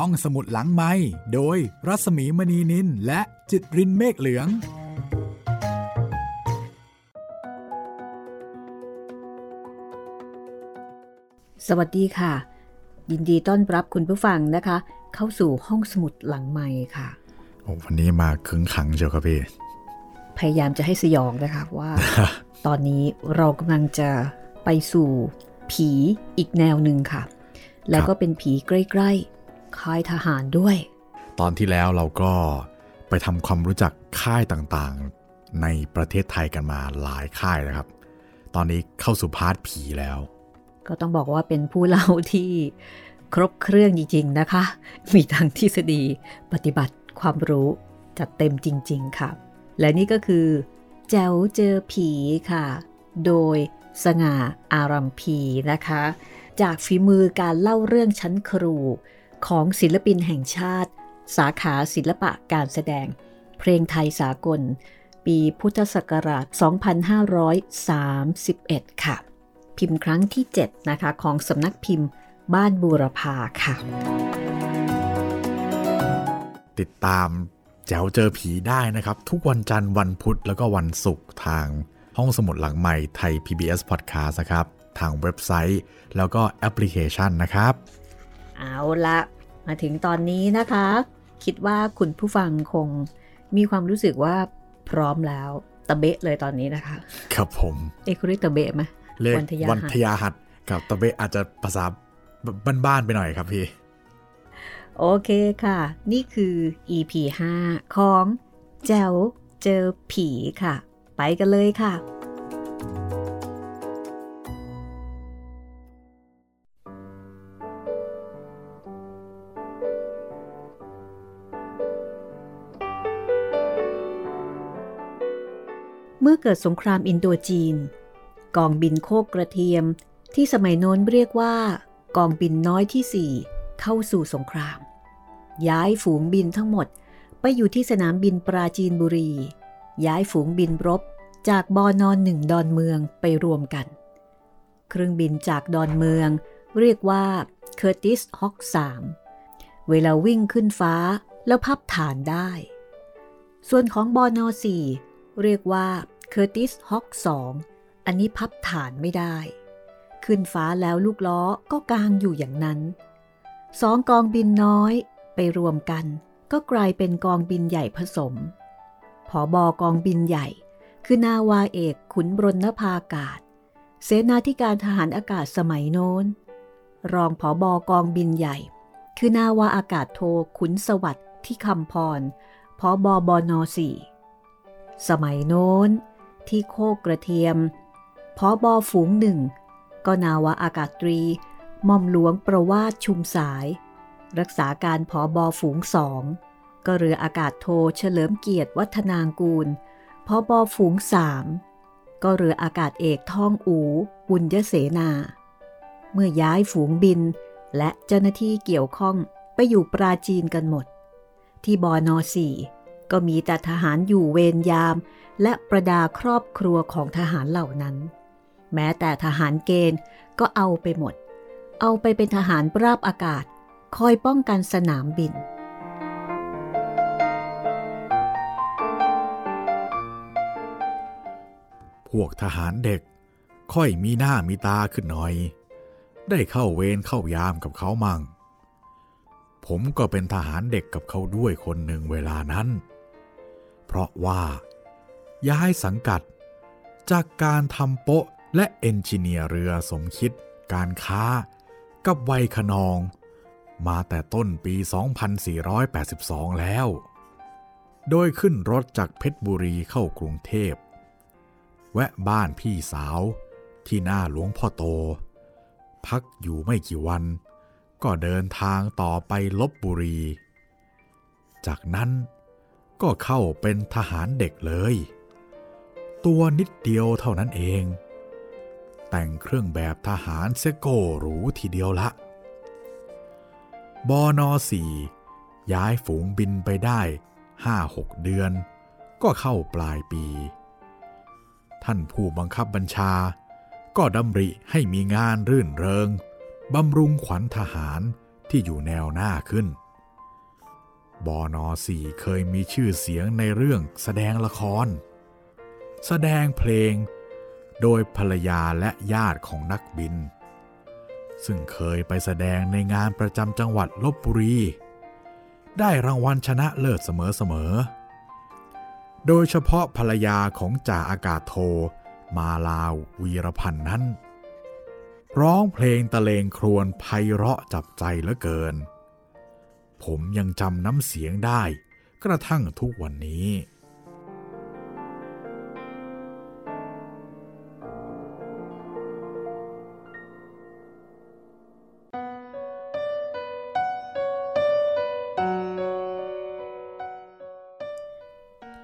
ห้องสมุดหลังไม้โดยรัสมีมณีนินและจิตรินเมฆเหลือง สวัสดีค่ะ ยินดีต้อนรับคุณผู้ฟังนะคะ เข้าสู่ห้องสมุดหลังไม้ค่ะโอ้วันนี้มาคึงขังเชียวครับพี่พยายามจะให้สยองนะคะว่า ตอนนี้เรากำลังจะไปสู่ผีอีกแนวหนึ่งค่ะ แล้วก็เป็นผีใกล้ๆ ค่ายทหารด้วย ตอนที่แล้วเราก็ไปทำความรู้จักค่ายต่างๆ ในประเทศไทยกันมาหลายค่ายนะครับ ตอนนี้เข้าสู่พาร์ทผีแล้ว ก็ต้องบอกว่าเป็นผู้เล่าที่ครบเครื่องจริง ๆ นะคะ มีทั้งทฤษฎีปฏิบัติความรู้จัดเต็มจริง ๆ ค่ะ และนี่ก็คือ แจ๋วเจอผีค่ะ โดยสง่าอารัมพีนะคะ จากฝีมือการเล่าเรื่องชั้นครู ของศิลปินแห่งชาติ สาขาศิลปะการแสดง เพลงไทยสากล ปีพุทธศักราช 2531 ค่ะ พิมพ์ครั้งที่ 7 นะคะ ของสำนักพิมพ์บ้านบูรพาค่ะ ติดตามแจ๋วเจอผีได้นะครับ ทุกวันจันทร์วันพุธแล้วก็วันศุกร์ทางห้องสมุดหลังใหม่ไทย PBS Podcast นะครับ ทางเว็บไซต์ แล้วก็แอปพลิเคชันนะครับ เอาละมาถึงตอนนี้นะคะ คิดว่าคุณผู้ฟังคงมีความรู้สึกว่าพร้อมแล้วตะเบะเลยตอนนี้นะคะ ครับผม เอยคุณเรียกตะเบะไหมเลขวันทยาวันหัสทยาหัดกับตะเบะอาจจะภาษาบ้านๆไปหน่อยครับพี่ โอเคค่ะ นี่คือ EP 5 ของแจวเจอผีค่ะ ไปกันเลยค่ะ มื่อเกิดสงครามอินโดจีน กองบินโคกกระเทียมที่สมัยโน้นเรียกว่า กองบินน้อยที่ 4 เข้าสู่สงคราม ย้ายฝูงบินทั้งหมดไปอยู่ที่สนามบินปราจีนบุรี ย้ายฝูงบินรบจากบอนอนหนึ่งดอนเมืองไปรวมกัน เครื่องบินจากดอนเมืองเรียกว่าเคอร์ติสฮอว์ก3เวลาวิ่งขึ้นฟ้าแล้วพับฐานได้ ส่วนของบอนอ4เรียกว่า เคอร์ติสฮอก2อันนี้พับฐานไม่ได้ ขึ้นฟ้าแล้วลูกล้อก็กางอยู่อย่างนั้น สองกองบินน้อยไปรวมกันก็กลายเป็นกองบินใหญ่ผสม ผอบอกองบินใหญ่ คือนาวาเอกขุนบรณภากาศ เสนาธิการทหารอากาศสมัยโน้น รองผอบอกองบินใหญ่ คือนาวาอากาศโทขุนสวัสดิ์ที่คำพรผอบอบอนอสี่สมัยโน้น ที่โคกกระเทียมผอบอฝูงหนึ่ง ก็นาวาอากาศตรีม่อมหลวงประวาสชุมสาย รักษาการผอบอฝูงสองก็เรืออากาศโทเฉลิมเกียรติวัฒนางกูลผอบอฝูงสามก็เรืออากาศเอกท่องอูบุญยเสนา เมื่อย้ายฝูงบิน และเจ้าหน้าที่เกี่ยวข้องไปอยู่ปราจีนกันหมด ที่บอนอสี่ก็มีแต่ทหารอยู่เวรยาม และประดาครอบครัวของทหารเหล่านั้น แม้แต่ทหารเกณฑ์ก็เอาไปหมด เอาไปเป็นทหารราบอากาศ คอยป้องกันสนามบิน พวกทหารเด็กค่อยมีหน้ามีตาขึ้นหน่อย ได้เข้าเวรเข้ายามกับเขามั่ง ผมก็เป็นทหารเด็กกับเขาด้วยคนหนึ่งเวลานั้น เพราะว่า ย้ายสังกัด จากการทำโปะและเอนจิเนียร์เรือสมคิดการค้า กับไวยขนอง มาแต่ต้นปี 2482 แล้ว โดยขึ้นรถจากเพชรบุรีเข้ากรุงเทพ แวะบ้านพี่สาวที่หน้าหลวงพ่อโต พักอยู่ไม่กี่วัน ก็เดินทางต่อไปลบบุรี จากนั้นก็เข้าเป็นทหารเด็กเลย ตัวนิดเดียวเท่านั้นเอง แต่งเครื่องแบบทหารเซโกหรูทีเดียวละ บอนอสี่ย้ายฝูงบินไปได้ห้าหกเดือน ก็เข้าปลายปี ท่านผู้บังคับบัญชา ก็ดำริให้มีงานรื่นเริงบำรุงขวัญทหารที่อยู่แนวหน้าขึ้น บอนอสี่เคยมีชื่อเสียงในเรื่องแสดงละคร แสดงเพลง โดยภรรยาและญาติของนักบิน ซึ่งเคยไปแสดงในงานประจำจังหวัดลบบุรี ได้รางวัลชนะเลิศเสมอๆ โดยเฉพาะภรรยาของจ่าอากาศโท มาลาววีรพันธ์นั้น ร้องเพลงตะเลงครวญไพเราะจับใจเหลือเกิน ผมยังจำน้ำเสียงได้กระทั่งทุกวันนี้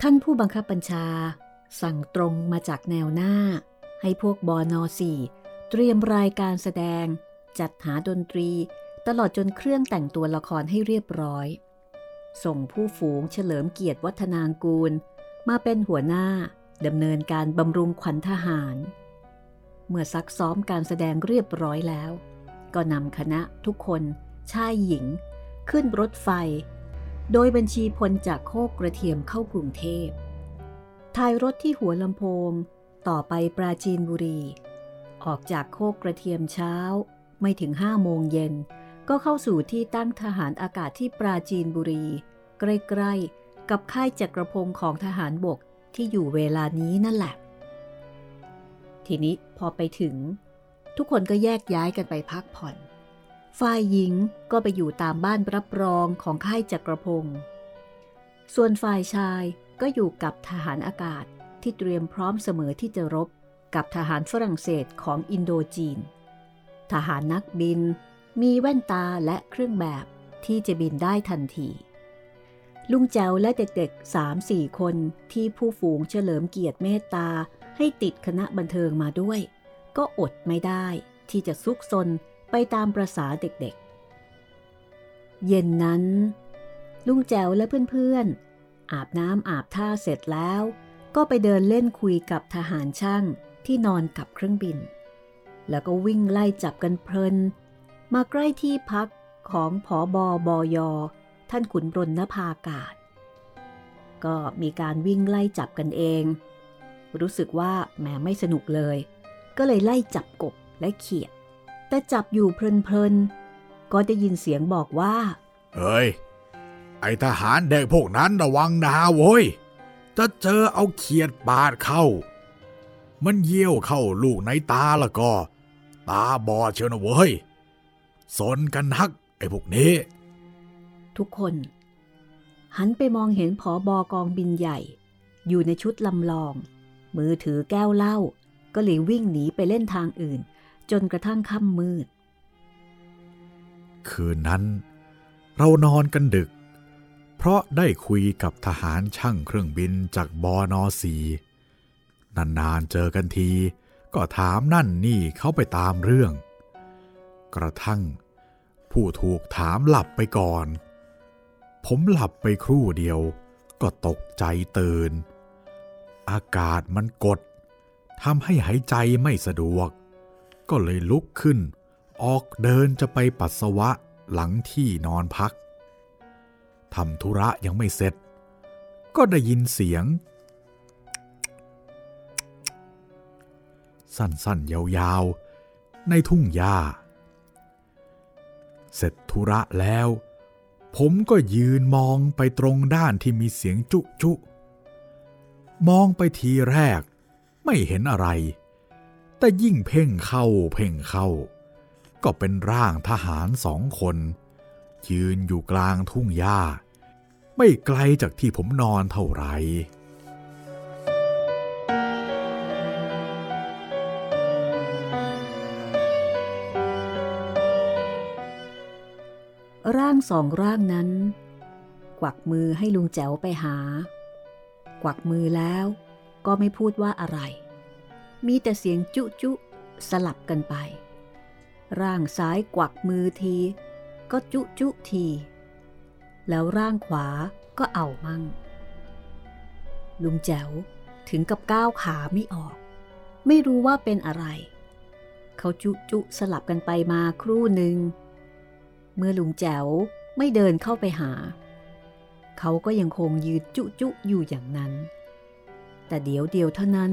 ท่านผู้บังคับบัญชา สั่งตรงมาจากแนวหน้า ให้พวกบอนอสี่เตรียมรายการแสดง จัดหาดนตรี ตลอดจนเครื่องแต่งตัวละครให้เรียบร้อย ส่งผู้ฝูงเฉลิมเกียรติวัฒนางกูล มาเป็นหัวหน้าดำเนินการบำรุงขวัญทหาร เมื่อซักซ้อมการแสดงเรียบร้อยแล้ว ก็นำคณะทุกคนชายหญิง ขึ้นรถไฟ โดยบัญชีพลจากโคกกระเทียมเข้ากรุงเทพถ่ายรถที่หัวลำโพง ต่อไปปราจีนบุรี ออกจากโคกกระเทียมเช้า ไม่ถึงห้าโมงเย็น ก็เข้าสู่ที่ตั้งทหารอากาศที่ปราจีนบุรี ใกล้ๆ กับค่ายจักรพงศ์ของทหารบกที่อยู่เวลานี้นั่นแหละ ทีนี้พอไปถึง ทุกคนก็แยกย้ายกันไปพักผ่อน ฝ่ายหญิงก็ไปอยู่ตามบ้านรับรองของค่ายจักรพงศ์ส่วนฝ่ายชายก็อยู่กับทหารอากาศที่เตรียมพร้อมเสมอที่จะรบกับทหารฝรั่งเศสของอินโดจีน ทหารนักบินมีแว่นตาและเครื่องแบบที่จะบินได้ทันที ลุงแจวและเด็กๆสามสี่คนที่ผู้ฝูงเฉลิมเกียรติเมตตาให้ติดคณะบันเทิงมาด้วย ก็อดไม่ได้ที่จะซุกซน ไปตามประษาเด็กๆ เย็นนั้น ลุงแจวและเพื่อนๆ อาบน้ำอาบท่าเสร็จแล้ว ก็ไปเดินเล่นคุยกับทหารช่างที่นอนกับเครื่องบิน แล้วก็วิ่งไล่จับกันเพลิน มาใกล้ที่พักของผอบอบอยท่านขุนรนนภากาศ ก็มีการวิ่งไล่จับกันเอง รู้สึกว่าแหมไม่สนุกเลย ก็เลยไล่จับกบและเขียด แต่จับอยู่เพลินๆ ก็ได้ยินเสียงบอกว่า เฮ้ย ไอทหารเด็กพวกนั้นระวังนาโว้ย จะเจอเอาเขียดบาดเข้า มันเยี่ยวเข้าลูกในตาแล้วก็ ตาบอดเชียวนะเว้ย สนกันนักไอพวกนี้ ทุกคน หันไปมองเห็นผอบอกองบินใหญ่ อยู่ในชุดลำลอง มือถือแก้วเหล้าก็เลยวิ่งหนีไปเล่นทางอื่น จนกระทั่งค่ำมืด คืนนั้นเรานอนกันดึก เพราะได้คุยกับทหารช่างเครื่องบินจากบอนอสีนานๆเจอกันที ก็ถามนั่นนี่เขาไปตามเรื่อง กระทั่ง ผู้ถูกถามหลับไปก่อน ผมหลับไปครู่เดียว ก็ตกใจตื่น อากาศมันกดทำให้หายใจไม่สะดวก ก็เลยลุกขึ้น ออกเดินจะไปปัสสาวะหลังที่นอนพักทำธุระยังไม่เสร็จ ก็ได้ยินเสียง สั้นๆ ยาวๆ ในทุ่งหญ้า เสร็จธุระแล้ว ผมก็ยืนมองไปตรงด้านที่มีเสียงจุจุ มองไปทีแรกไม่เห็นอะไร แต่ยิ่งเพ่งเข้าเพ่งเข้า ก็เป็นร่างทหารสองคน ยืนอยู่กลางทุ่งหญ้า ไม่ไกลจากที่ผมนอนเท่าไหร่ร่างสองร่างนั้น กวักมือให้ลุงแจ๋วไปหา กวักมือแล้วก็ไม่พูดว่าอะไร มีแต่เสียงจุจุสลับกันไป ร่างซ้ายกวักมือที ก็จุจุที แล้วร่างขวาก็เอามั่ง ลุงแจ๋วถึงกับก้าวขาไม่ออก ไม่รู้ว่าเป็นอะไร เขาจุจุสลับกันไปมาครู่หนึ่ง เมื่อลุงแจ๋วไม่เดินเข้าไปหา เขาก็ยังคงยืนจุจุอยู่อย่างนั้น แต่เดี๋ยวเดียวเท่านั้น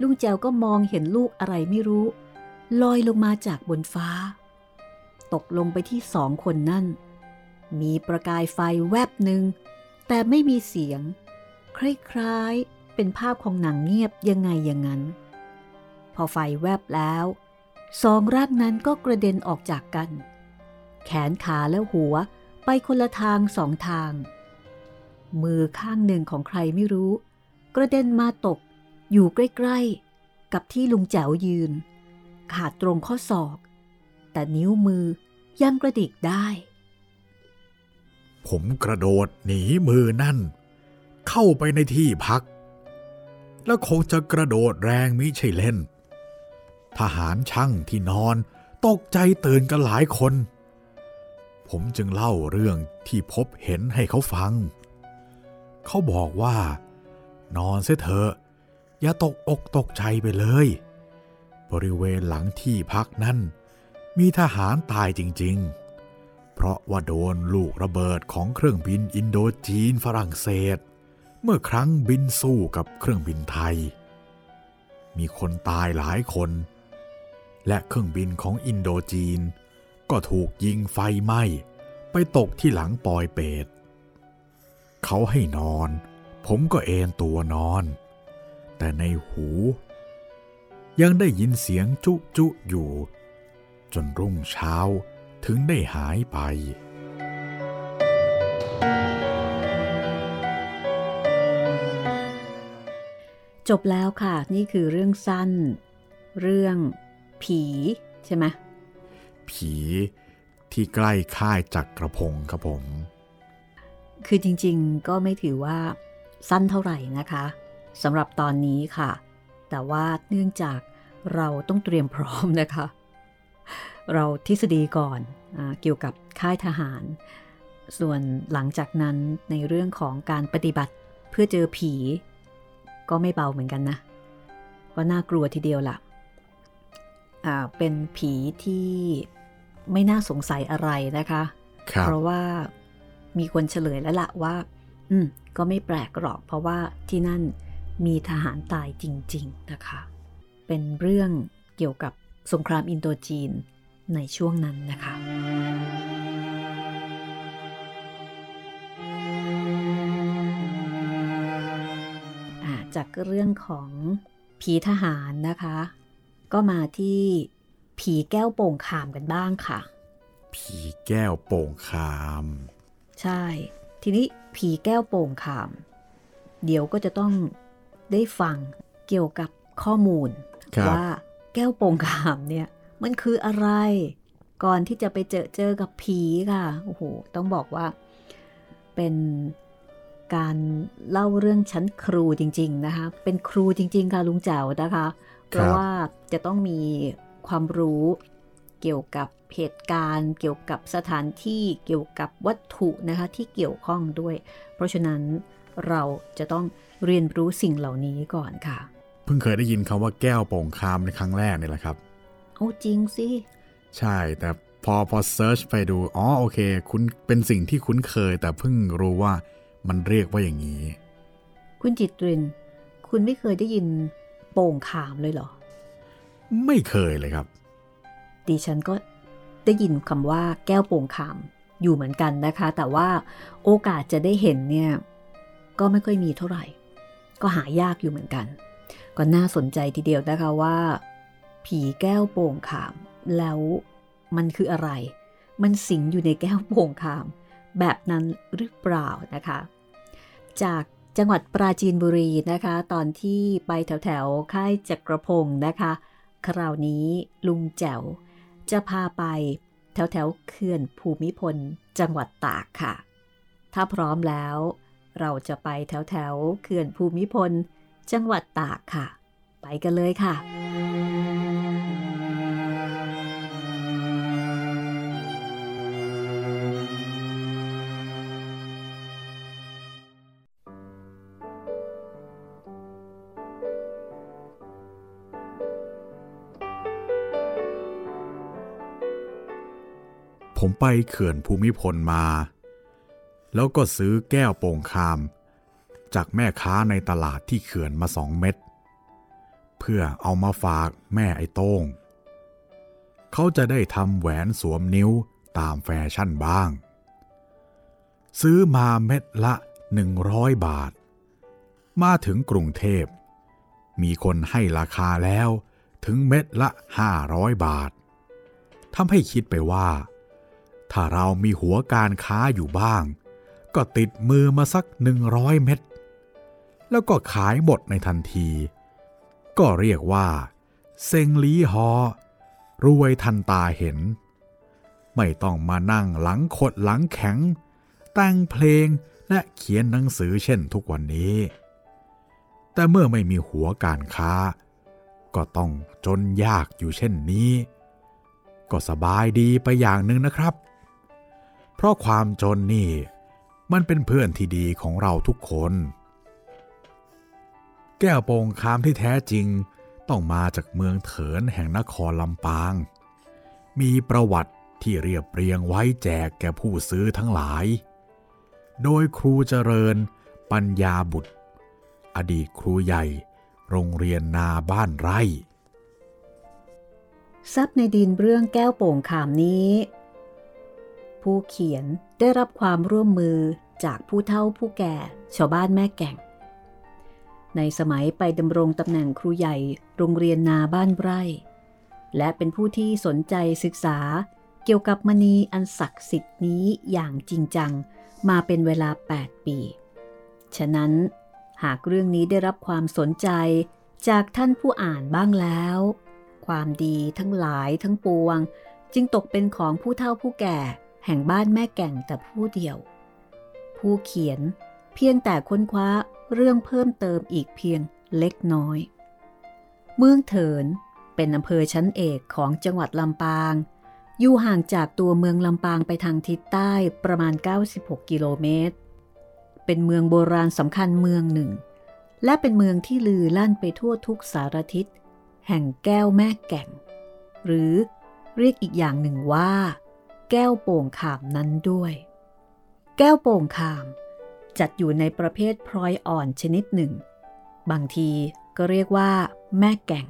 ลุงแจวก็มองเห็นลูกอะไรไม่รู้ ลอยลงมาจากบนฟ้า ตกลงไปที่สองคนนั่น มีประกายไฟแวบหนึ่ง แต่ไม่มีเสียง คล้ายๆ เป็นภาพของหนังเงียบยังไงอย่างนั้น พอไฟแวบแล้วสองร่างนั้นก็กระเด็นออกจากกัน แขนขาและหัวไปคนละทางสองทาง มือข้างหนึ่งของใครไม่รู้ กระเด็นมาตก อยู่ใกล้ๆ กับที่ลุงแจ๋วยืน ขาดตรงข้อศอก แต่นิ้วมือยังกระดิกได้ ผมกระโดดหนีมือนั่น เข้าไปในที่พัก แล้วคงจะกระโดดแรงมิใช่เล่น ทหารช่างที่นอนตกใจตื่นกันหลายคน ผมจึงเล่าเรื่องที่พบเห็นให้เขาฟัง เขาบอกว่า นอนเสียเถอะ อย่าตกอกตกใจไปเลย บริเวณหลังที่พักนั้น มีทหารตายจริงๆ เพราะว่าโดนลูกระเบิดของเครื่องบินอินโดจีนฝรั่งเศส เมื่อครั้งบินสู้กับเครื่องบินไทย มีคนตายหลายคน และเครื่องบินของอินโดจีน ก็ถูกยิงไฟไหม้ไปตกที่หลังปอยเปตเขาให้นอน ผมก็เอนตัวนอน แต่ในหู ยังได้ยินเสียงจุจุอยู่ จนรุ่งเช้าถึงได้หายไป จบแล้วค่ะ นี่คือเรื่องสั้น เรื่องผีใช่ไหมผีที่ใกล้ค่ายจักกระพงครับผม คือจริงๆก็ไม่ถือว่าสั้นเท่าไหร่นะคะ สำหรับตอนนี้ค่ะ แต่ว่าเนื่องจากเราต้องเตรียมพร้อมนะคะ เราทฤษฎีก่อนอเกี่ยวกับค่ายทหาร ส่วนหลังจากนั้นในเรื่องของการปฏิบัติเพื่อเจอผี ก็ไม่เบาเหมือนกันนะ ก็น่ากลัวทีเดียวละ่ะเป็นผีที่ไม่น่าสงสัยอะไรนะคะครับเพราะว่ามีคนเฉลยแล้วละว่า อืมก็ไม่แปลกหรอก เพราะว่าที่นั่น มีทหารตายจริง ๆ นะคะ เป็นเรื่องเกี่ยวกับสงครามอินโดจีนในช่วงนั้นนะคะอ่าจากเรื่องของผีทหารนะคะ ก็มาที่ผีแก้วโป่งขามกันบ้างค่ะ ผีแก้วโป่งคาม ใช่ ทีนี้ผีแก้วโป่งขาม เดี๋ยวก็จะต้อง ได้ฟังเกี่ยวกับข้อมูลครับว่าแก้วโป่งขามเนี่ยมันคืออะไร ก่อนที่จะไปเจอเจอกับผีค่ะโอ้โหต้องบอกว่า เป็นการเล่าเรื่องชั้นครูจริง ๆนะคะ เป็นครูจริง ๆ ค่ะลุงแจ๋วนะคะ เพราะว่าจะต้องมีความรู้เกี่ยวกับเหตุการณ์ เกี่ยวกับสถานที่เกี่ยวกับวัตถุนะคะที่เกี่ยวข้องด้วย เพราะฉะนั้น เราจะต้องเรียนรู้สิ่งเหล่านี้ก่อนค่ะ เพิ่งเคยได้ยินคำว่าแก้วโป่งคามในครั้งแรกนี่แหละครับเอาจริงสิ ใช่แต่พอพอเซิร์ชไปดู อ๋อโอเค คุณเป็นสิ่งที่คุ้นเคย แต่เพิ่งรู้ว่ามันเรียกว่าอย่างนี้ คุณจิตริน คุณไม่เคยได้ยินโป่งขามเลยเหรอ ไม่เคยเลยครับ ดิฉันก็ได้ยินคำว่าแก้วโป่งขามอยู่เหมือนกันนะคะ แต่ว่าโอกาสจะได้เห็นเนี่ย ก็ไม่ค่อยมีเท่าไหร่ ก็หายากอยู่เหมือนกัน ก็น่าสนใจทีเดียวนะคะว่า ผีแก้วโป่งขาม แล้วมันคืออะไร มันสิงอยู่ในแก้วโป่งขาม แบบนั้นหรือเปล่านะคะ จากจังหวัดปราจีนบุรีนะคะ ตอนที่ไปแถวแถวค่ายจักรพงศ์นะคะ คราวนี้ลุงแจ๋ว จะพาไปแถวแถวเขื่อนภูมิพล จังหวัดตากค่ะ ถ้าพร้อมแล้ว เราจะไปแถวแถวๆเขื่อนภูมิพล จังหวัดตากค่ะ ไปกันเลยค่ะ ผมไปเขื่อนภูมิพลมา แล้วก็ซื้อแก้วโป่งคาม จากแม่ค้าในตลาดที่เขื่อนมาสองเม็ดเพื่อเอามาฝากแม่ไอ้โต้ง เขาจะได้ทำแหวนสวมนิ้วตามแฟชั่นบ้าง ซื้อมาเม็ดละหนึ่งร้อยบาท มาถึงกรุงเทพ มีคนให้ราคาแล้วถึงเม็ดละห้าร้อยบาททำให้คิดไปว่า ถ้าเรามีหัวการค้าอยู่บ้าง ก็ติดมือมาสักหนึ่งร้อยเม็ดแล้วก็ขายหมดในทันที ก็เรียกว่า เซ็งลีฮอ รวยทันตาเห็น ไม่ต้องมานั่งหลังขดหลังแข็ง แต่งเพลงและเขียนหนังสือเช่นทุกวันนี้ แต่เมื่อไม่มีหัวการค้า ก็ต้องจนยากอยู่เช่นนี้ ก็สบายดีไปอย่างหนึ่งนะครับ เพราะความจนนี่ มันเป็นเพื่อนที่ดีของเราทุกคน แก้วโปงคามที่แท้จริงต้องมาจากเมืองเถินแห่งนครลำปาง มีประวัติที่เรียบเรียงไว้แจกแก่ผู้ซื้อทั้งหลาย โดยครูเจริญ ปัญญาบุตร อดีตครูใหญ่ โรงเรียนนาบ้านไร่ ทรัพย์ในดินเรื่องแก้วโป่งขามนี้ ผู้เขียนได้รับความร่วมมือจากผู้เฒ่าผู้แก่ชาวบ้านแม่แก่ง ในสมัยไปดำรงตำแหน่งครูใหญ่โรงเรียนนาบ้านไร่ และเป็นผู้ที่สนใจศึกษาเกี่ยวกับมณีอันศักดิ์สิทธิ์นี้อย่างจริงจังมาเป็นเวลา 8 ปี ฉะนั้นหากเรื่องนี้ได้รับความสนใจจากท่านผู้อ่านบ้างแล้ว ความดีทั้งหลายทั้งปวง จึงตกเป็นของผู้เฒ่าผู้แก่ แห่งบ้านแม่แก่งแต่ผู้เดียว ผู้เขียนเพียงแต่ค้นคว้าเรื่องเพิ่มเติมอีกเพียงเล็กน้อย เมืองเถินเป็นอำเภอชั้นเอกของจังหวัดลำปาง อยู่ห่างจากตัวเมืองลำปางไปทางทิศใต้ประมาณ 96 กิโลเมตร เป็นเมืองโบราณสำคัญเมืองหนึ่ง และเป็นเมืองที่ลือลั่นไปทั่วทุกสารทิศ แห่งแก้วแม่แก่ง หรือเรียกอีกอย่างหนึ่งว่า แก้วโป่งขามนั้นด้วย แก้วโป่งขามจัดอยู่ในประเภทพลอยอ่อนชนิดหนึ่ง บางทีก็เรียกว่า แม่แก่ง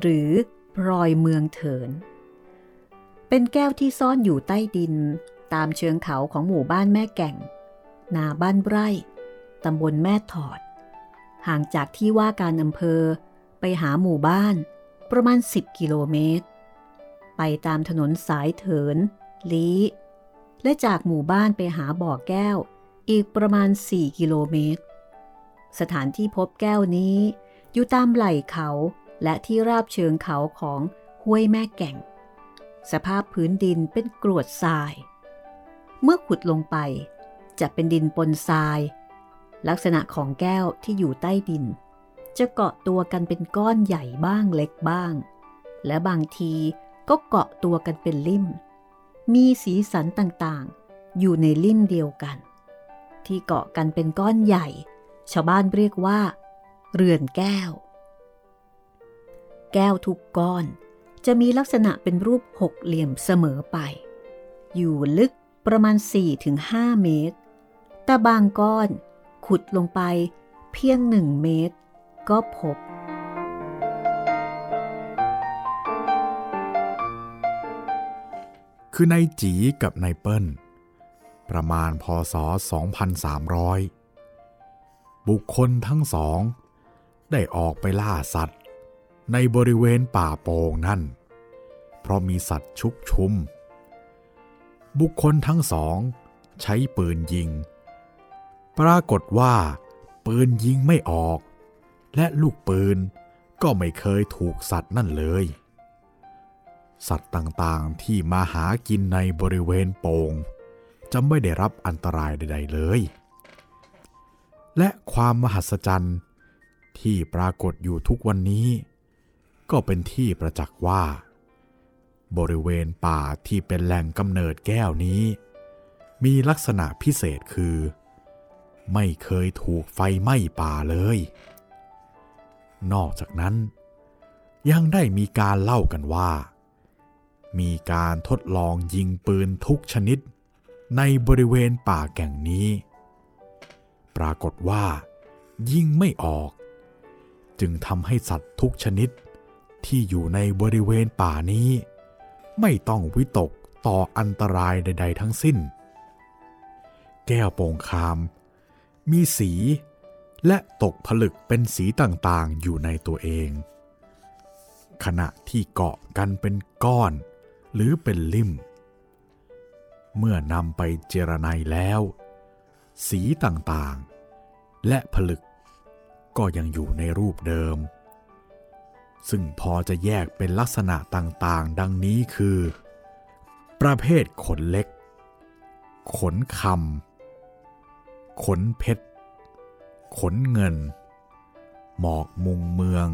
หรือพลอยเมืองเถิน เป็นแก้วที่ซ่อนอยู่ใต้ดินตามเชิงเขาของหมู่บ้านแม่แก่ง นาบ้านไร่ตำบลแม่ถอด ห่างจากที่ว่าการอำเภอไปหาหมู่บ้านประมาณ 10 กิโลเมตร ไปตามถนนสายเถิน ลี้ และจากหมู่บ้านไปหาบ่อแก้วอีกประมาณ 4 กิโลเมตร สถานที่พบแก้วนี้ อยู่ตามไหล่เขาและที่ราบเชิงเขาของห้วยแม่แก่ง สภาพพื้นดินเป็นกรวดทราย เมื่อขุดลงไป จะเป็นดินปนทราย ลักษณะของแก้วที่อยู่ใต้ดิน จะเกาะตัวกันเป็นก้อนใหญ่บ้างเล็กบ้าง และบางทีก็เกาะตัวกันเป็นลิ่ม มีสีสันต่างๆ อยู่ในลิ่มเดียวกัน ที่เกาะกันเป็นก้อนใหญ่ ชาวบ้านเรียกว่า เรือนแก้ว แก้วทุกก้อนจะมีลักษณะเป็นรูปหกเหลี่ยมเสมอไป อยู่ลึกประมาณ 4-5 เมตร แต่บางก้อนขุดลงไปเพียงหนึ่งเมตร ก็พบ คือนายจีกับนายเปิ้ล ประมาณพศ 2300 บุคคลทั้งสอง ได้ออกไปล่าสัตว์ ในบริเวณป่าโป่งนั่น เพราะมีสัตว์ชุกชุม บุคคลทั้งสอง ใช้ปืนยิง ปรากฏว่าปืนยิงไม่ออก และลูกปืนก็ไม่เคยถูกสัตว์นั่นเลย สัตว์ต่างๆที่มาหากินในบริเวณโป่งจะไม่ได้รับอันตรายใด ๆเลย และความมหัศจรรย์ที่ปรากฏอยู่ทุกวันนี้ ก็เป็นที่ประจักษ์ว่า บริเวณป่าที่เป็นแหล่งกำเนิดแก้วนี้ มีลักษณะพิเศษคือ ไม่เคยถูกไฟไหม้ป่าเลย นอกจากนั้น ยังได้มีการเล่ากันว่า มีการทดลองยิงปืนทุกชนิด ในบริเวณป่าแก่งนี้ ปรากฏว่า ยิงไม่ออก จึงทำให้สัตว์ทุกชนิดที่อยู่ในบริเวณป่านี้ ไม่ต้องวิตกต่ออันตรายใด ๆ ทั้งสิ้น แก้วโป่งคาม มีสีและตกผลึกเป็นสีต่างๆอยู่ในตัวเอง ขณะที่เกาะกันเป็นก้อน หรือเป็นลิ่ม เมื่อนำไปเจรไนแล้ว สีต่างๆ และผลึกก็ยังอยู่ในรูปเดิม ซึ่งพอจะแยกเป็นลักษณะต่างๆ ดังนี้คือ ประเภทขนเล็ก ขนคำขนเพชร ขนเงิน หมอกมุงเมือง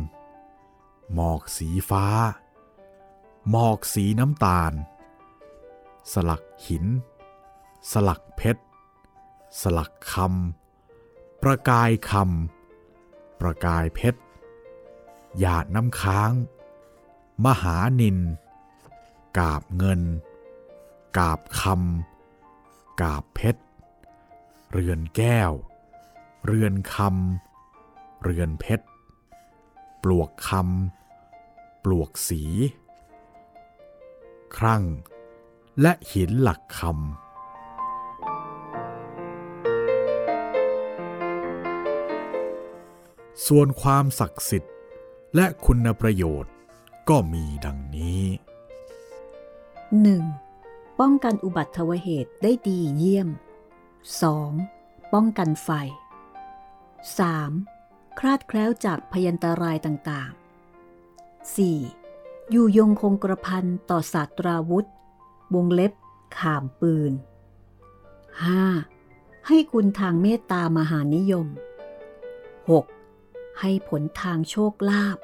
หมอกสีฟ้า หมอกสีน้ำตาล สลักหิน สลักเพชร สลักคำประกายคำประกายเพชรหยาดน้ำค้าง มหานิน กาบเงิน กาบคำกาบเพชร เรือนแก้ว เรือนคำเรือนเพชร ปลวกคำปลวกสี ครั่ง และหินหลักคำส่วนความศักดิ์สิทธิ์และคุณประโยชน์ก็มีดังนี้ 1. ป้องกันอุบัติเหตุได้ดีเยี่ยม 2. ป้องกันไฟ 3. คลาดแคล้วจากพยันตรายต่างๆ 4. อยู่ยงคงกระพันต่อศาสตราวุธ วงเล็บขามปืน 5. ให้คุณทางเมตตามหานิยม 6. ให้ผลทางโชคลาภ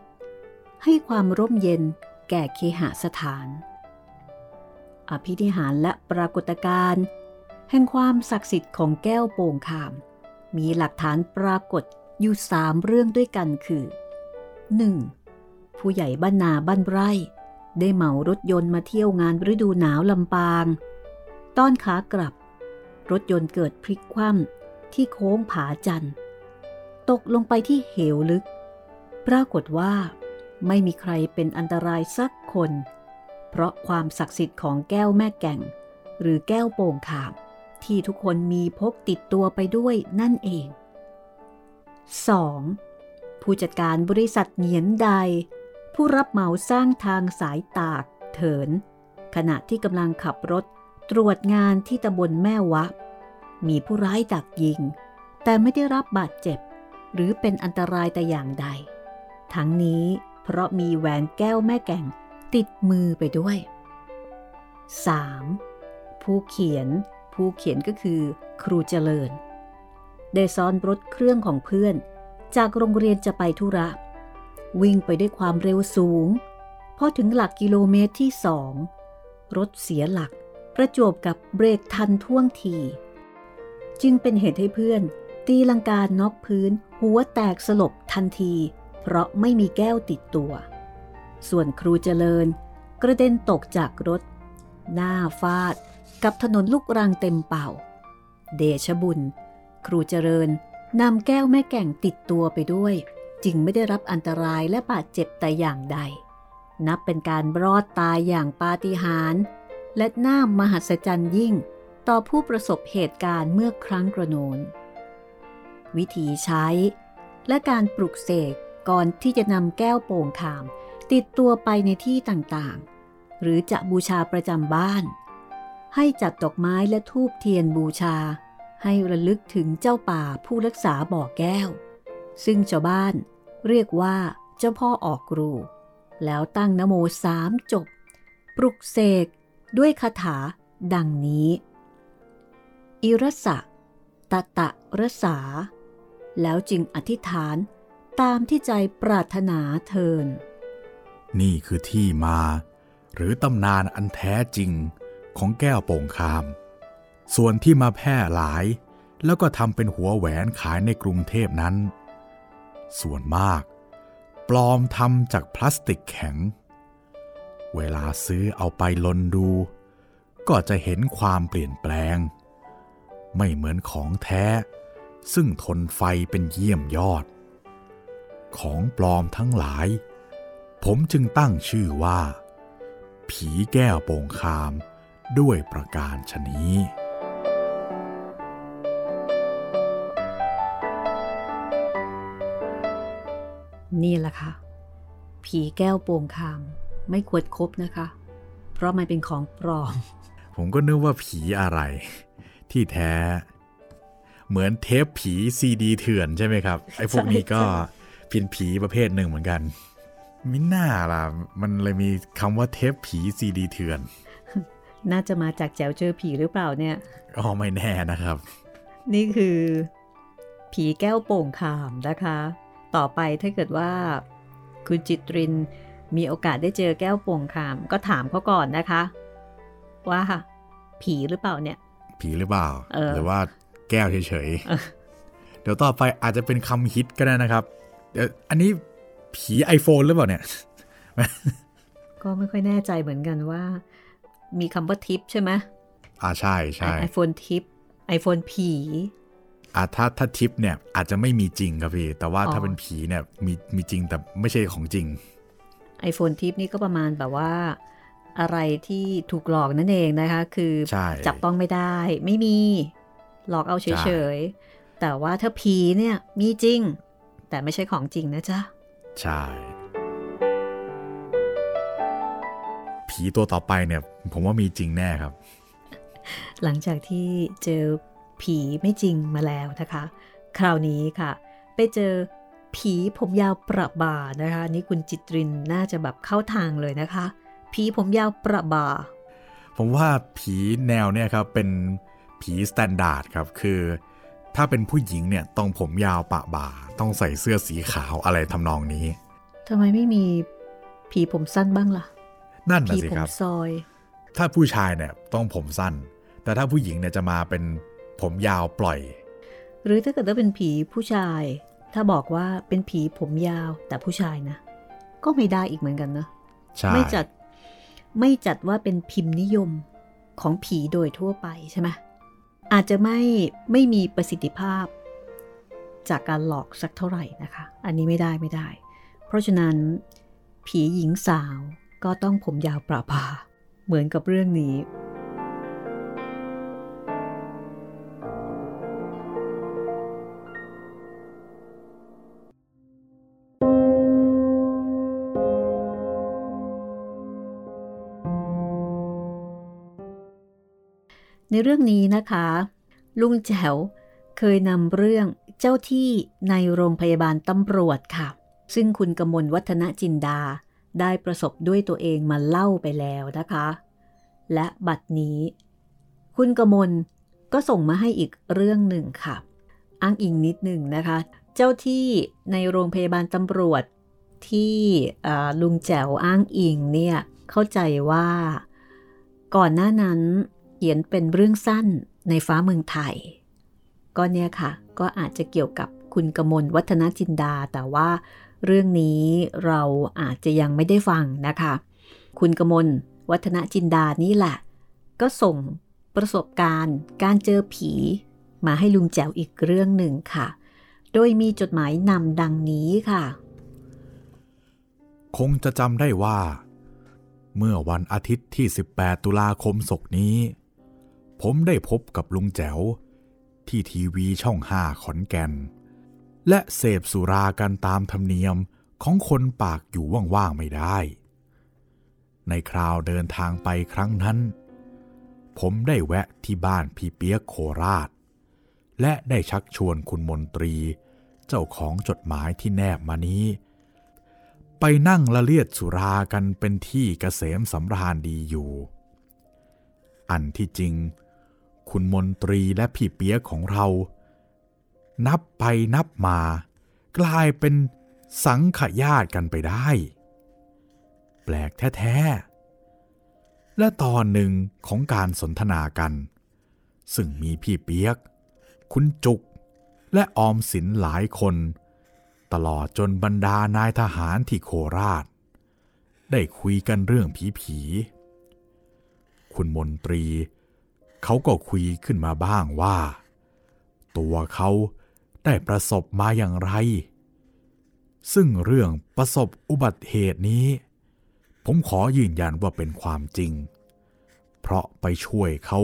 7. ให้ความร่มเย็นแก่เคหสถาน อภินิหารและปรากฏการณ์แห่งความศักดิ์สิทธิ์ของแก้วโป่งขาม มีหลักฐานปรากฏอยู่สามเรื่องด้วยกันคือ 1. ผู้ใหญ่บ้านนาบ้านไร่ ได้เหมารถยนต์มาเที่ยวงานฤดูหนาวลำปาง ต้อนขากลับ รถยนต์เกิดพลิกคว่ำที่โค้งผาจันตกลงไปที่เหวลึก ปรากฏว่าไม่มีใครเป็นอันตรายสักคน เพราะความศักดิ์สิทธิ์ของแก้วแม่แก่ง หรือแก้วโป่งขามที่ทุกคนมีพกติดตัวไปด้วยนั่นเอง 2. ผู้จัดการบริษัทเหนียนใด ผู้รับเหมาสร้างทางสายตากเถิน ขณะที่กำลังขับรถตรวจงานที่ตำบลแม่วะ มีผู้ร้ายดักยิง แต่ไม่ได้รับบาดเจ็บ หรือเป็นอันตรายแต่อย่างใด ทั้งนี้เพราะมีแหวนแก้วแม่แก่งติดมือไปด้วย 3. ผู้เขียน ผู้เขียนก็คือ ครูเจริญ ได้ซ้อนรถเครื่องของเพื่อน จากโรงเรียนจะไปธุระ วิ่งไปด้วยความเร็วสูง พอถึงหลักกิโลเมตรที่สองรถเสียหลักประจวบกับเบรกทันท่วงที จึงเป็นเหตุให้เพื่อน ตีลังกาน็อกพื้น หัวแตกสลบทันที เพราะไม่มีแก้วติดตัว ส่วนครูเจริญ กระเด็นตกจากรถ หน้าฟาดกับถนนลูกรังเต็มเป่า เดชบุญ ครูเจริญนำแก้วแม่แก่งติดตัวไปด้วย จึงไม่ได้รับอันตรายและบาดเจ็บแต่อย่างใด นับเป็นการรอดตายอย่างปาฏิหาริย์และน่ามหัศจรรย์ยิ่งต่อผู้ประสบเหตุการณ์เมื่อครั้งกระโนน วิธีใช้ และการปลุกเสกก่อนที่จะนำแก้วโป่งขาม ติดตัวไปในที่ต่างๆ หรือจะบูชาประจำบ้าน ให้จัดดอกไม้และทูบเทียนบูชา ให้ระลึกถึงเจ้าป่าผู้รักษาบ่อแก้ว ซึ่งชาวบ้าน เรียกว่าเจ้าพ่อออกรูแล้วตั้งนโมสามจบ ปลุกเสกด้วยคาถาดังนี้ อิรสะตะตะรสา แล้วจึงอธิษฐานตามที่ใจปรารถนาเทิน นี่คือที่มา หรือตำนานอันแท้จริงของแก้วโป่งคาม ส่วนที่มาแพร่หลาย แล้วก็ทำเป็นหัวแหวนขายในกรุงเทพนั้น ส่วนมาก ปลอมทำจากพลาสติกแข็ง เวลาซื้อเอาไปลนดู ก็จะเห็นความเปลี่ยนแปลง ไม่เหมือนของแท้ ซึ่งทนไฟเป็นเยี่ยมยอด ของปลอมทั้งหลาย ผมจึงตั้งชื่อว่า ผีแก้วโป่งคามด้วยประการชนี้ นี่แหละค่ะ ผีแก้วโป่งคาม ไม่ควรครบนะคะ เพราะมันเป็นของปลอม ผมก็นึกว่าผีอะไร ที่แท้ เหมือนเทปผีซีดีเถื่อนใช่ไหมครับ ไอ้พวกนี้ก็เป็นผีประเภทหนึ่งเหมือนกันมิน่าล่ะ มันเลยมีคำว่าเทปผีซีดีเถื่อน น่าจะมาจากแจ๋วเจอผีหรือเปล่าเนี่ยอ๋อไม่แน่นะครับ นี่คือ ผีแก้วโป่งขามนะคะ ต่อไปถ้าเกิดว่าคุณจิตรินมีโอกาสได้เจอแก้วโป่งขามก็ถามเขาก่อนนะคะ ว่าผีหรือเปล่าเนี่ย ผีหรือเปล่าเออหรือว่าแก้วเฉยเออๆเดี๋ยวต่อไปอาจจะเป็นคำฮิตก็ได้นะครับ เดี๋ยวอันนี้ผี iPhone หรือเปล่าเนี่ย ก็ไม่ค่อยแน่ใจเหมือนกันว่า มีคำว่าทิปใช่ไหมอ่าใช่ใช่ไอโฟนทิปไอโฟนผี อ่าถ้าถ้าทิปเนี่ยอาจจะไม่มีจริงครับพี่ แต่ว่าอ๋อถ้าเป็นผีเนี่ยมีมีจริงแต่ไม่ใช่ของจริงไอโฟนทิปนี่ก็ประมาณแบบว่าอะไรที่ถูกหลอกนั่นเองนะคะ คือใช่จับต้องไม่ได้ ไม่มีหลอกเอาเฉยๆ แต่ว่าถ้าผีเนี่ยมีจริง แต่ไม่ใช่ของจริงนะจ๊ะ ใช่ ผีตัวต่อไปเนี่ย ผมว่ามีจริงแน่ครับ หลังจากที่เจอ ผีไม่จริงมาแล้วนะคะ คราวนี้ค่ะ ไปเจอผีผมยาวประบ่านะคะ นี่คุณจิตรินน่าจะแบบเข้าทางเลยนะคะ ผีผมยาวประบ่าผมว่าผีแนวเนี่ยครับเป็นผี standard ครับคือถ้าเป็นผู้หญิงเนี่ยต้องผมยาวประบ่า ต้องใส่เสื้อสีขาวอะไรทำนองนี้ทำไมไม่มีผีผมสั้นบ้างล่ะ นั่นผีนะสิผมครับซอย ถ้าผู้ชายเนี่ยต้องผมสั้น แต่ถ้าผู้หญิงเนี่ยจะมาเป็น ผมยาวปล่อย หรือถ้าเกิดว่าเป็นผีผู้ชาย ถ้าบอกว่าเป็นผีผมยาวแต่ผู้ชายนะ ก็ไม่ได้อีกเหมือนกันนะใช่ไม่จัดไม่จัดว่าเป็นพิมพ์นิยมของผีโดยทั่วไปใช่ไหมอาจจะไม่ไม่มีประสิทธิภาพ จากการหลอกสักเท่าไหร่นะคะ อันนี้ไม่ได้ไม่ได้ เพราะฉะนั้น ผีหญิงสาวก็ต้องผมยาวประบาเหมือนกับเรื่องนี้ ในเรื่องนี้นะคะ ลุงแจ๋วเคยนำเรื่องเจ้าที่ในโรงพยาบาลตำรวจค่ะ ซึ่งคุณกมลวัฒนจินดาได้ประสบด้วยตัวเองมาเล่าไปแล้วนะคะ และบัดนี้ คุณกมลก็ส่งมาให้อีกเรื่องหนึ่งค่ะ อ้างอิงนิดหนึ่งนะคะ เจ้าที่ในโรงพยาบาลตำรวจที่ลุงแจ๋วอ้างอิงเนี่ยเข้าใจว่าก่อนหน้านั้น ขียนเป็นเรื่องสั้นในฟ้าเมืองไทย ก็เนี่ยค่ะ ก็อาจจะเกี่ยวกับคุณกมลวัฒนจินดา แต่ว่าเรื่องนี้เราอาจจะยังไม่ได้ฟังนะคะ คุณกมลวัฒนจินดานี่แหละ ก็ส่งประสบการณ์ การเจอผี มาให้ลุงแจ๋วอีกเรื่องหนึ่งค่ะ โดยมีจดหมายนำดังนี้ค่ะ คงจะจำได้ว่า เมื่อวันอาทิตย์ที่ 18 ตุลาคมศกนี้ ผมได้พบกับลุงแจ๋ว ที่ทีวีช่องห้าขอนแก่น และเสพสุรากันตามธรรมเนียมของคนปากอยู่ว่างๆไม่ได้ ในคราวเดินทางไปครั้งนั้น ผมได้แวะที่บ้านพี่เปียกโคราช และได้ชักชวนคุณมนตรี เจ้าของจดหมายที่แนบมานี้ ไปนั่งละเลียดสุรากันเป็นที่เกษมสำราญดีอยู่ อันที่จริง คุณมนตรีและพี่เปียกของเรา นับไปนับมา กลายเป็นสังขญาติกันไปได้ แปลกแท้ๆ และตอนหนึ่งของการสนทนากัน ซึ่งมีพี่เปียก คุณจุก และออมสินหลายคน ตลอดจนบรรดานายทหารที่โคราช ได้คุยกันเรื่องผีผีคุณมนตรี เขาก็คุยขึ้นมาบ้างว่า ตัวเขาได้ประสบมาอย่างไร ซึ่งเรื่องประสบอุบัติเหตุนี้ ผมขอยืนยันว่าเป็นความจริง เพราะไปช่วยเขา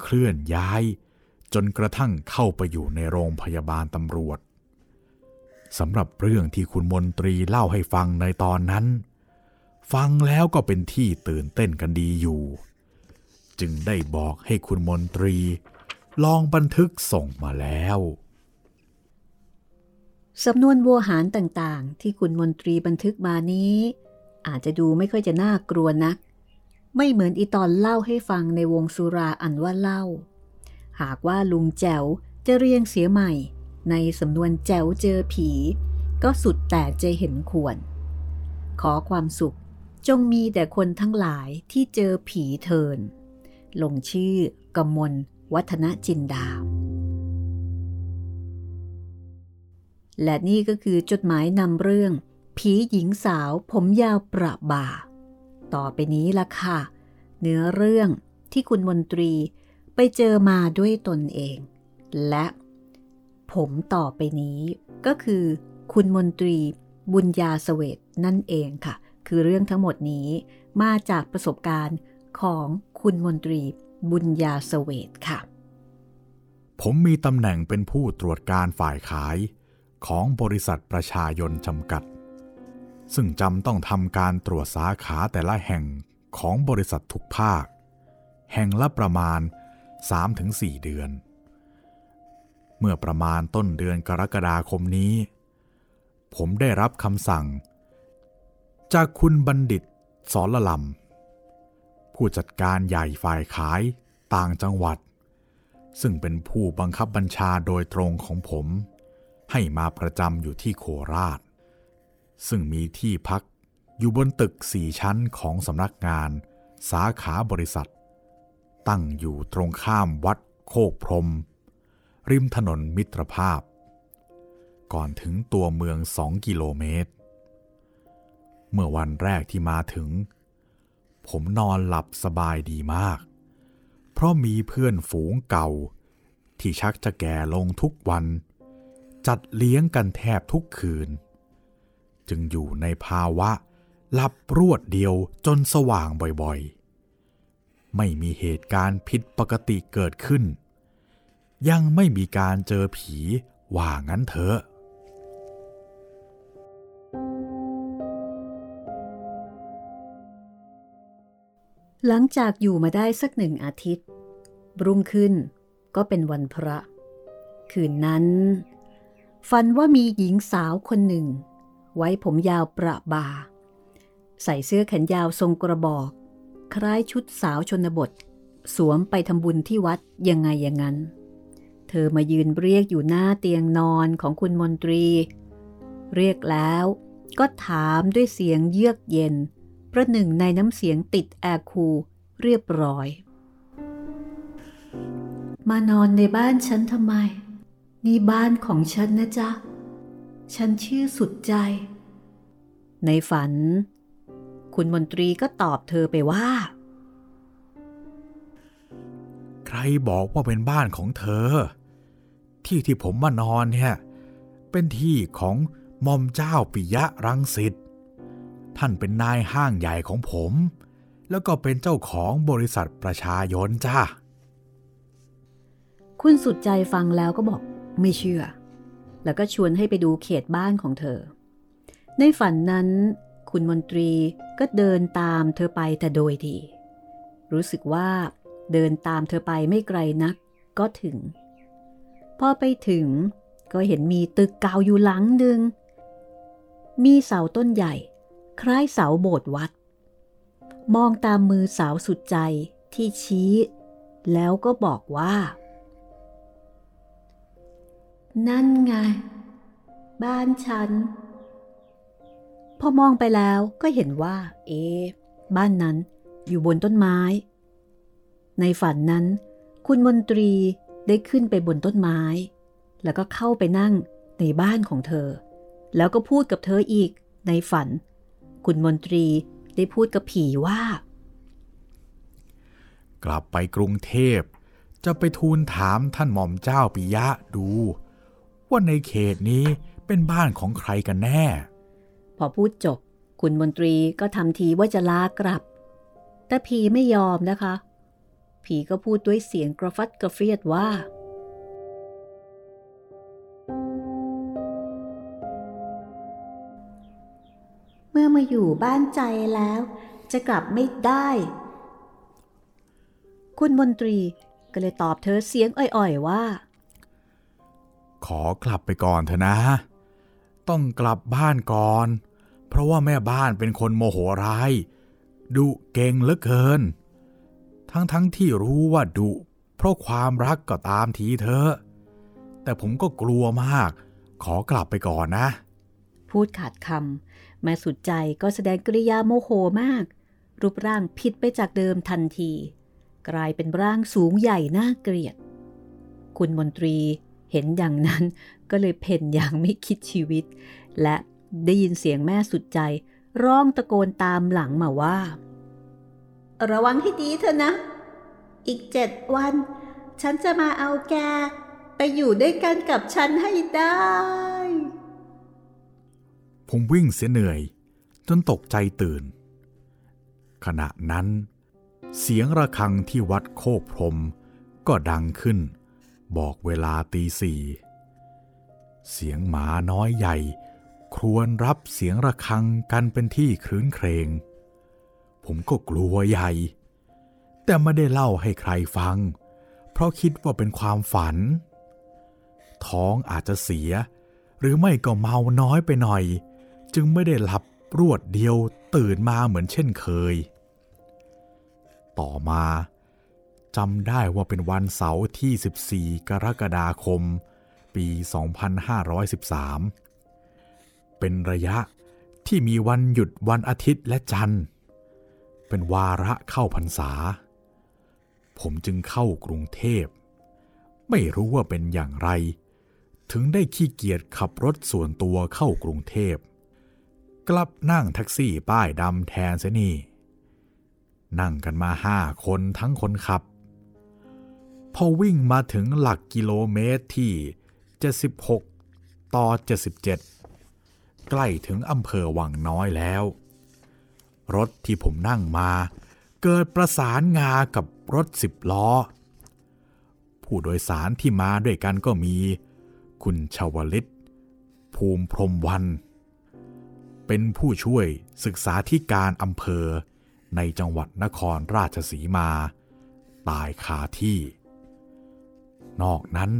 เคลื่อนย้าย จนกระทั่งเข้าไปอยู่ในโรงพยาบาลตำรวจสำหรับเรื่องที่คุณมนตรีเล่าให้ฟังในตอนนั้น ฟังแล้วก็เป็นที่ตื่นเต้นกันดีอยู่ จึงได้บอกให้คุณมนตรี ลองบันทึกส่งมาแล้วสำนวนวัวหารต่างๆ ที่คุณมนตรีบันทึกมานี้ อาจจะดูไม่ค่อยจะน่ากลัวนัก ไม่เหมือนอีตอนเล่าให้ฟังในวงสุราอันว่าเล่า หากว่าลุงแจ๋วจะเรียงเสียใหม่ ในสำนวนแจ๋วเจอผี ก็สุดแต่จะเห็นควร ขอความสุขจงมีแต่คนทั้งหลายที่เจอผีเทิน ลงชื่อกมลวัฒนจินดา และนี่ก็คือจดหมายนำเรื่อง ผีหญิงสาวผมยาวประบ่า ต่อไปนี้ละค่ะ เนื้อเรื่องที่คุณมนตรีไปเจอมาด้วยตนเอง และผมต่อไปนี้ก็คือคุณมนตรีบุญญาสเวตนั่นเองค่ะ คือเรื่องทั้งหมดนี้มาจากประสบการณ์ของ คุณมนตรีบุญญาสเวตค่ะ ผมมีตำแหน่งเป็นผู้ตรวจการฝ่ายขายของบริษัทประชายนจำกัด ซึ่งจำต้องทำการตรวจสาขาแต่ละแห่งของบริษัททุกภาค แห่งละประมาณ 3-4 เดือน เมื่อประมาณต้นเดือนกรกฎาคมนี้ ผมได้รับคำสั่ง จากคุณบัณฑิตสอนละลำ ผู้จัดการใหญ่ฝ่ายขายต่างจังหวัด ซึ่งเป็นผู้บังคับบัญชาโดยตรงของผม ให้มาประจำอยู่ที่โคราช ซึ่งมีที่พักอยู่บนตึกสี่ชั้นของสำนักงานสาขาบริษัท ตั้งอยู่ตรงข้ามวัดโคกพรม ริมถนนมิตรภาพ ก่อนถึงตัวเมืองสองกิโลเมตร เมื่อวันแรกที่มาถึง ผมนอนหลับสบายดีมาก เพราะมีเพื่อนฝูงเก่า ที่ชักจะแก่ลงทุกวัน จัดเลี้ยงกันแทบทุกคืน จึงอยู่ในภาวะหลับรวดเดียวจนสว่างบ่อยๆ ไม่มีเหตุการณ์ผิดปกติเกิดขึ้น ยังไม่มีการเจอผีว่างั้นเถอะ หลังจากอยู่มาได้สักหนึ่งอาทิตย์ รุ่งขึ้นก็เป็นวันพระ คืนนั้น ฝันว่ามีหญิงสาวคนหนึ่ง ไว้ผมยาวประบา ใส่เสื้อแขนยาวทรงกระบอก คล้ายชุดสาวชนบท สวมไปทำบุญที่วัดยังไงอย่างนั้น เธอมายืนเรียกอยู่หน้าเตียงนอนของคุณมนตรี เรียกแล้วก็ถามด้วยเสียงเยือกเย็น ประหนึ่งในน้ำเสียงติดแอร์คู เรียบร้อย มานอนในบ้านฉันทำไม นี่บ้านของฉันนะจ๊ะ ฉันชื่อสุดใจ ในฝัน คุณมนตรีก็ตอบเธอไปว่า ใครบอกว่าเป็นบ้านของเธอ ที่ที่ผมมานอนเนี่ย เป็นที่ของมอมเจ้าปิยะรังสิต ท่านเป็นนายห้างใหญ่ของผม แล้วก็เป็นเจ้าของบริษัทประชายนจ้า คุณสุดใจฟังแล้วก็บอกไม่เชื่อ แล้วก็ชวนให้ไปดูเขตบ้านของเธอ ในฝันนั้น คุณมนตรีก็เดินตามเธอไปแต่โดยดี รู้สึกว่าเดินตามเธอไปไม่ไกลนักก็ถึง พอไปถึงก็เห็นมีตึกเก่าอยู่หลังหนึ่งมีเสาต้นใหญ่ คล้ายเสาโบสถ์วัด มองตามมือสาวสุดใจที่ชี้ แล้วก็บอกว่า นั่นไง บ้านฉัน พอมองไปแล้วก็เห็นว่า เอ๊บ้านนั้นอยู่บนต้นไม้ ในฝันนั้น คุณมนตรีได้ขึ้นไปบนต้นไม้ แล้วก็เข้าไปนั่งในบ้านของเธอ แล้วก็พูดกับเธออีกในฝัน คุณมนตรีได้พูดกับผีว่า กลับไปกรุงเทพ จะไปทูลถามท่านหม่อมเจ้าปิยะดู ว่าในเขตนี้เป็นบ้านของใครกันแน่ พอพูดจบ คุณมนตรีก็ทำทีว่าจะลากลับ แต่ผีไม่ยอมนะคะ ผีก็พูดด้วยเสียงกระฟัดกระเฟียดว่า มื่อมาอยู่บ้านใจแล้ว จะกลับไม่ได้ คุณมนตรีก็เลยตอบเธอเสียงอ่อยๆว่า ขอกลับไปก่อนเถอะนะ ต้องกลับบ้านก่อน เพราะว่าแม่บ้านเป็นคนโมโหร้ายดุเก่งเหลือเกิน ทั้งทั้งที่รู้ว่าดุเพราะความรักก็ตามทีเธอ แต่ผมก็กลัวมาก ขอกลับไปก่อนนะ พูดขาดคำ แม่สุดใจก็แสดงกริยาโมโหมาก รูปร่างผิดไปจากเดิมทันที กลายเป็นร่างสูงใหญ่น่าเกลียด คุณมนตรีเห็นอย่างนั้นก็เลยเพ่นอย่างไม่คิดชีวิต และได้ยินเสียงแม่สุดใจ ร้องตะโกนตามหลังมาว่า ระวังให้ดีเถอะนะ อีกเจ็ดวัน ฉันจะมาเอาแก ไปอยู่ด้วยกันกับฉันให้ได้ ผมวิ่งเสียเหนื่อย จนตกใจตื่น ขณะนั้น เสียงระฆังที่วัดโคกพรมก็ดังขึ้น บอกเวลาตีสี่เสียงหมาน้อยใหญ่ ครวญรับเสียงระฆังกันเป็นที่ครื้นเครง ผมก็กลัวใหญ่ แต่ไม่ได้เล่าให้ใครฟัง เพราะคิดว่าเป็นความฝัน ท้องอาจจะเสีย หรือไม่ก็เมาน้อยไปหน่อย จึงไม่ได้หลับรวดเดียวตื่นมาเหมือนเช่นเคย ต่อมาจำได้ว่าเป็นวันเสาร์ที่ 14 กรกฎาคม ปี 2513 เป็นระยะที่มีวันหยุดวันอาทิตย์และจันทร์ เป็นวาระเข้าพรรษา ผมจึงเข้ากรุงเทพ ไม่รู้ว่าเป็นอย่างไร ถึงได้ขี้เกียจขับรถส่วนตัวเข้ากรุงเทพ กลับนั่งแท็กซี่ป้ายดำแทนเสนี่ นั่งกันมาห้าคนทั้งคนขับ พอวิ่งมาถึงหลักกิโลเมตรที่ 76 ต่อ 77 ใกล้ถึงอำเภอวังน้อยแล้ว รถที่ผมนั่งมาเกิดประสานงากับรถสิบล้อ ผู้โดยสารที่มาด้วยกันก็มี คุณชาวลิต ภูมิพรมวัน เป็นผู้ช่วยศึกษาธิการอำเภอในจังหวัดนครราชสีมา ตายคาที่ นอกนั้น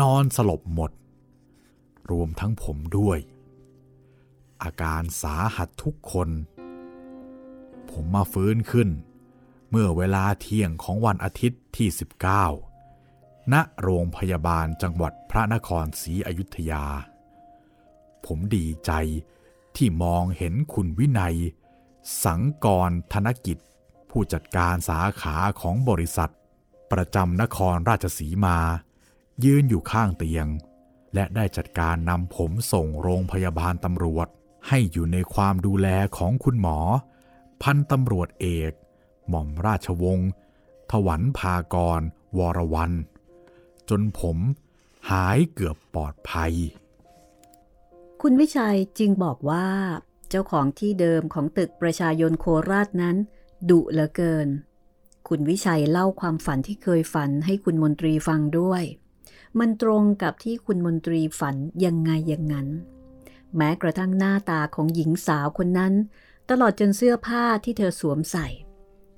นอนสลบหมด รวมทั้งผมด้วย อาการสาหัสทุกคน ผมมาฟื้นขึ้น เมื่อเวลาเที่ยงของวันอาทิตย์ที่ 19 ณ โรงพยาบาลจังหวัดพระนครศรีอยุธยา ผมดีใจ ที่มองเห็นคุณวินัย สังกรธนกิจ ผู้จัดการสาขาของบริษัท ประจำนครราชสีมา ยืนอยู่ข้างเตียง และได้จัดการนำผมส่งโรงพยาบาลตำรวจ ให้อยู่ในความดูแลของคุณหมอ พันตำรวจเอก หม่อมราชวงศ์ถวันพากร วรวัน จนผมหายเกือบปลอดภัย คุณวิชัยจึงบอกว่า เจ้าของที่เดิมของตึกประชายนโคราชนั้น ดุเหลือเกิน คุณวิชัยเล่าความฝันที่เคยฝันให้คุณมนตรีฟังด้วย มันตรงกับที่คุณมนตรีฝันยังไงอย่างนั้น แม้กระทั่งหน้าตาของหญิงสาวคนนั้น ตลอดจนเสื้อผ้าที่เธอสวมใส่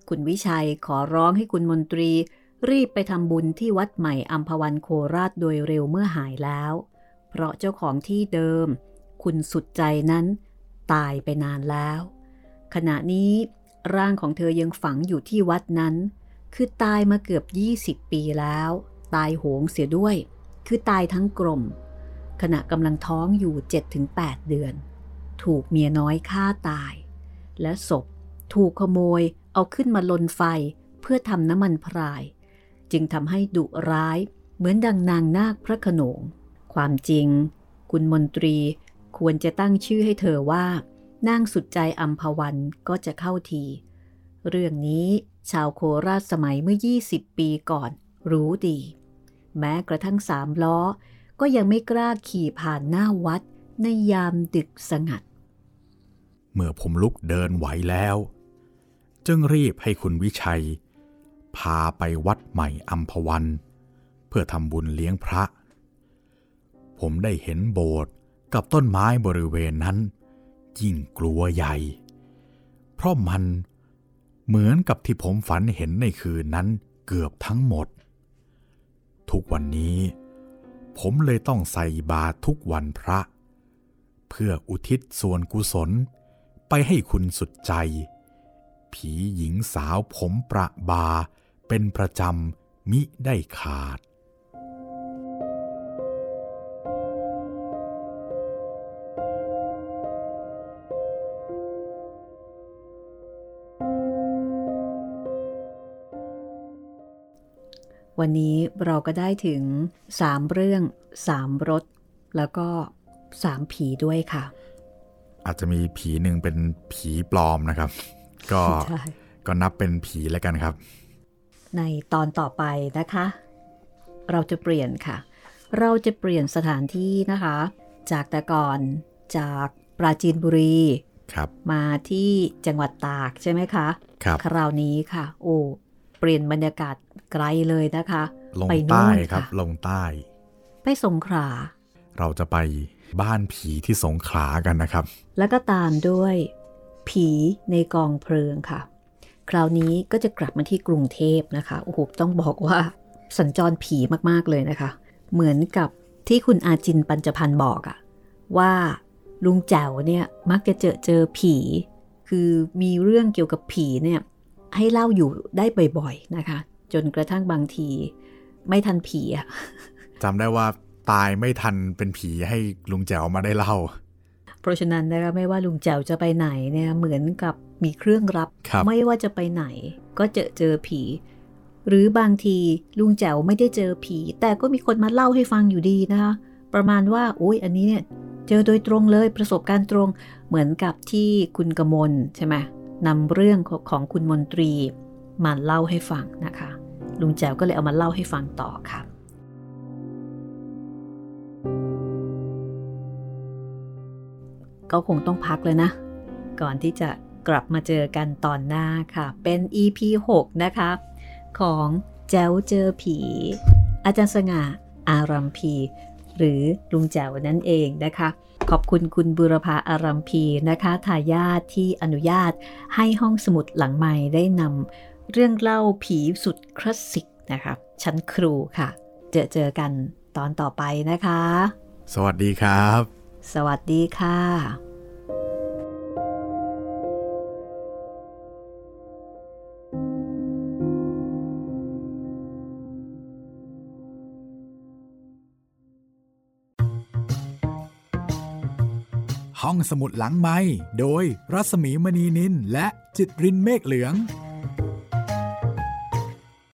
คุณวิชัยขอร้องให้คุณมนตรีรีบไปทำบุญที่วัดใหม่อัมพวันโคราชโดยเร็วเมื่อหายแล้ว เพราะเจ้าของที่เดิม คุณสุดใจนั้น ตายไปนานแล้ว ขณะนี้ร่างของเธอยังฝังอยู่ที่วัดนั้น คือตายมาเกือบ 20 ปีแล้ว ตายโหงเสียด้วย คือตายทั้งกลมขณะกำลังท้องอยู่ 7-8 เดือน ถูกเมียน้อยฆ่าตาย และศพถูกขโมยเอาขึ้นมาลนไฟเพื่อทำน้ำมันพราย จึงทำให้ดุร้ายเหมือนดังนางนาคพระขนง ความจริง คุณมนตรี ควรจะตั้งชื่อให้เธอว่านางสุดใจอัมพวันก็จะเข้าที เรื่องนี้ชาวโคราชสมัยเมื่อ 20 ปีก่อน รู้ดี แม้กระทั่งสามล้อ ก็ยังไม่กล้าขี่ผ่านหน้าวัดในยามดึกสงัด เมื่อผมลุกเดินไหวแล้ว จึงรีบให้คุณวิชัย พาไปวัดใหม่อัมพวัน เพื่อทำบุญเลี้ยงพระ ผมได้เห็นโบสถ์ กับต้นไม้บริเวณนั้น ยิ่งกลัวใหญ่ เพราะมันเหมือนกับที่ผมฝันเห็นในคืนนั้นเกือบทั้งหมด ทุกวันนี้ ผมเลยต้องใส่บาตรทุกวันพระ เพื่ออุทิศส่วนกุศลไปให้คุณสุดใจ ผีหญิงสาวผมประบาเป็นประจำมิได้ขาด วันนี้เราก็ได้ถึง 3 เรื่อง 3รสแล้วก็ 3 ผีด้วยค่ะ อาจจะมีผีหนึ่งเป็นผีปลอมนะครับ ก็ใช่ก็นับเป็นผีแล้วกันครับ ในตอนต่อไปนะคะ เราจะเปลี่ยนค่ะ เราจะเปลี่ยนสถานที่นะคะ จากแต่ก่อนจากปราจีนบุรีครับมาที่จังหวัดตากใช่ไหมคะ ครับ คราวนี้ค่ะ โอ้ เปลี่ยนบรรยากาศ ไกลเลยนะคะ ลงไปใต้นู่นครับค่ะลงใต้ ไปสงขลา เราจะไปบ้านผีที่สงขลากันนะครับ แล้วก็ตามด้วยผีในกองเพลิงค่ะ คราวนี้ก็จะกลับมาที่กรุงเทพนะคะ โอ้โห ต้องบอกว่าสัญจรผีมากๆเลยนะคะ เหมือนกับที่คุณอาจินปัญจพันธ์บอกอะว่าลุงแจ๋วเนี่ยมักจะเจอเจอผี คือมีเรื่องเกี่ยวกับผีเนี่ยให้เล่าอยู่ได้บ่อยๆนะคะ จนกระทั่งบางที ไม่ทันผีอะจำได้ว่าตายไม่ทันเป็นผีให้ลุงแจ๋วมาได้เล่า เพราะฉะนั้นนะคะไม่ว่าลุงแจ๋วจะไปไหนเนี่ยเหมือนกับมีเครื่องรับครับไม่ว่าจะไปไหน ก็เจอเจอผี หรือบางทีลุงแจ๋วไม่ได้เจอผี แต่ก็มีคนมาเล่าให้ฟังอยู่ดีนะคะประมาณว่าโอ้ยอันนี้เนี่ยเจอโดยตรงเลยประสบการณ์ตรงเหมือนกับที่คุณกมลใช่ไหมนำเรื่องของของคุณมนตรีมาเล่าให้ฟังนะคะ ลุงแจวก็เลยเอามาเล่าให้ฟังต่อค่ะ ก็คงต้องพักเลยนะ ก่อนที่จะกลับมาเจอกันตอนหน้าค่ะ เป็น EP 6 นะคะ ของแจวเจอผี อาจารย์สง่า อารัมพี หรือลุงแจวนั่นเองนะคะขอบคุณคุณบุรพาอารัมพีนะคะทายาทที่อนุญาตให้ห้องสมุดหลังใหม่ได้นำ เรื่องเล่าผีสุดคลาสสิกนะคะชั้นครูค่ะ เจอเจอกันตอนต่อไปนะคะ สวัสดีครับ สวัสดีค่ะห้องสมุดหลังไม้โดยรัสมีมณีนินและจิตรินเมฆเหลือง